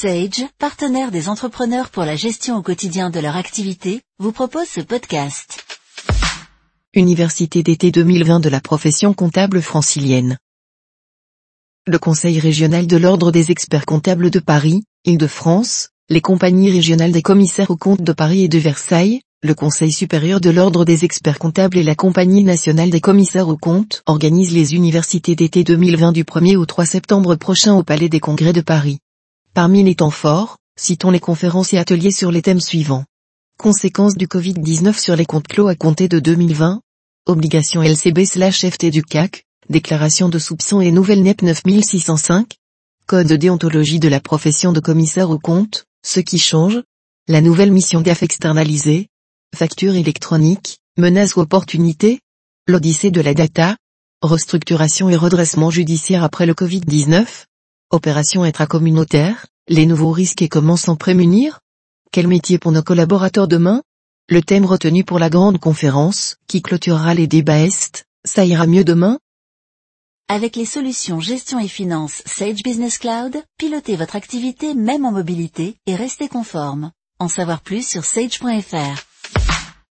Sage, partenaire des entrepreneurs pour la gestion au quotidien de leur activité, vous propose ce podcast. Université d'été 2020 de la profession comptable francilienne. Le Conseil régional de l'Ordre des experts comptables de Paris, Île-de-France, les compagnies régionales des commissaires aux comptes de Paris et de Versailles, le Conseil supérieur de l'Ordre des experts comptables et la Compagnie nationale des commissaires aux comptes organisent les universités d'été 2020 du 1er au 3 septembre prochain au Palais des Congrès de Paris. Parmi les temps forts, citons les conférences et ateliers sur les thèmes suivants. Conséquences du Covid-19 sur les comptes clos à compter de 2020 Obligation LCB slash FT du CAC, déclaration de soupçons et nouvelle NEP 9605 Code de déontologie de la profession de commissaire aux comptes, ce qui change. La nouvelle mission GAF externalisée. Facture électronique, menaces ou opportunités L'odyssée de la data. Restructuration et redressement judiciaire après le Covid-19 Opération intracommunautaire, les nouveaux risques et comment s'en prémunir? Quel métier pour nos collaborateurs demain? Le thème retenu pour la grande conférence, qui clôturera les débats Est, ça ira mieux demain? Avec les solutions gestion et finance Sage Business Cloud, pilotez votre activité même en mobilité et restez conforme. En savoir plus sur sage.fr.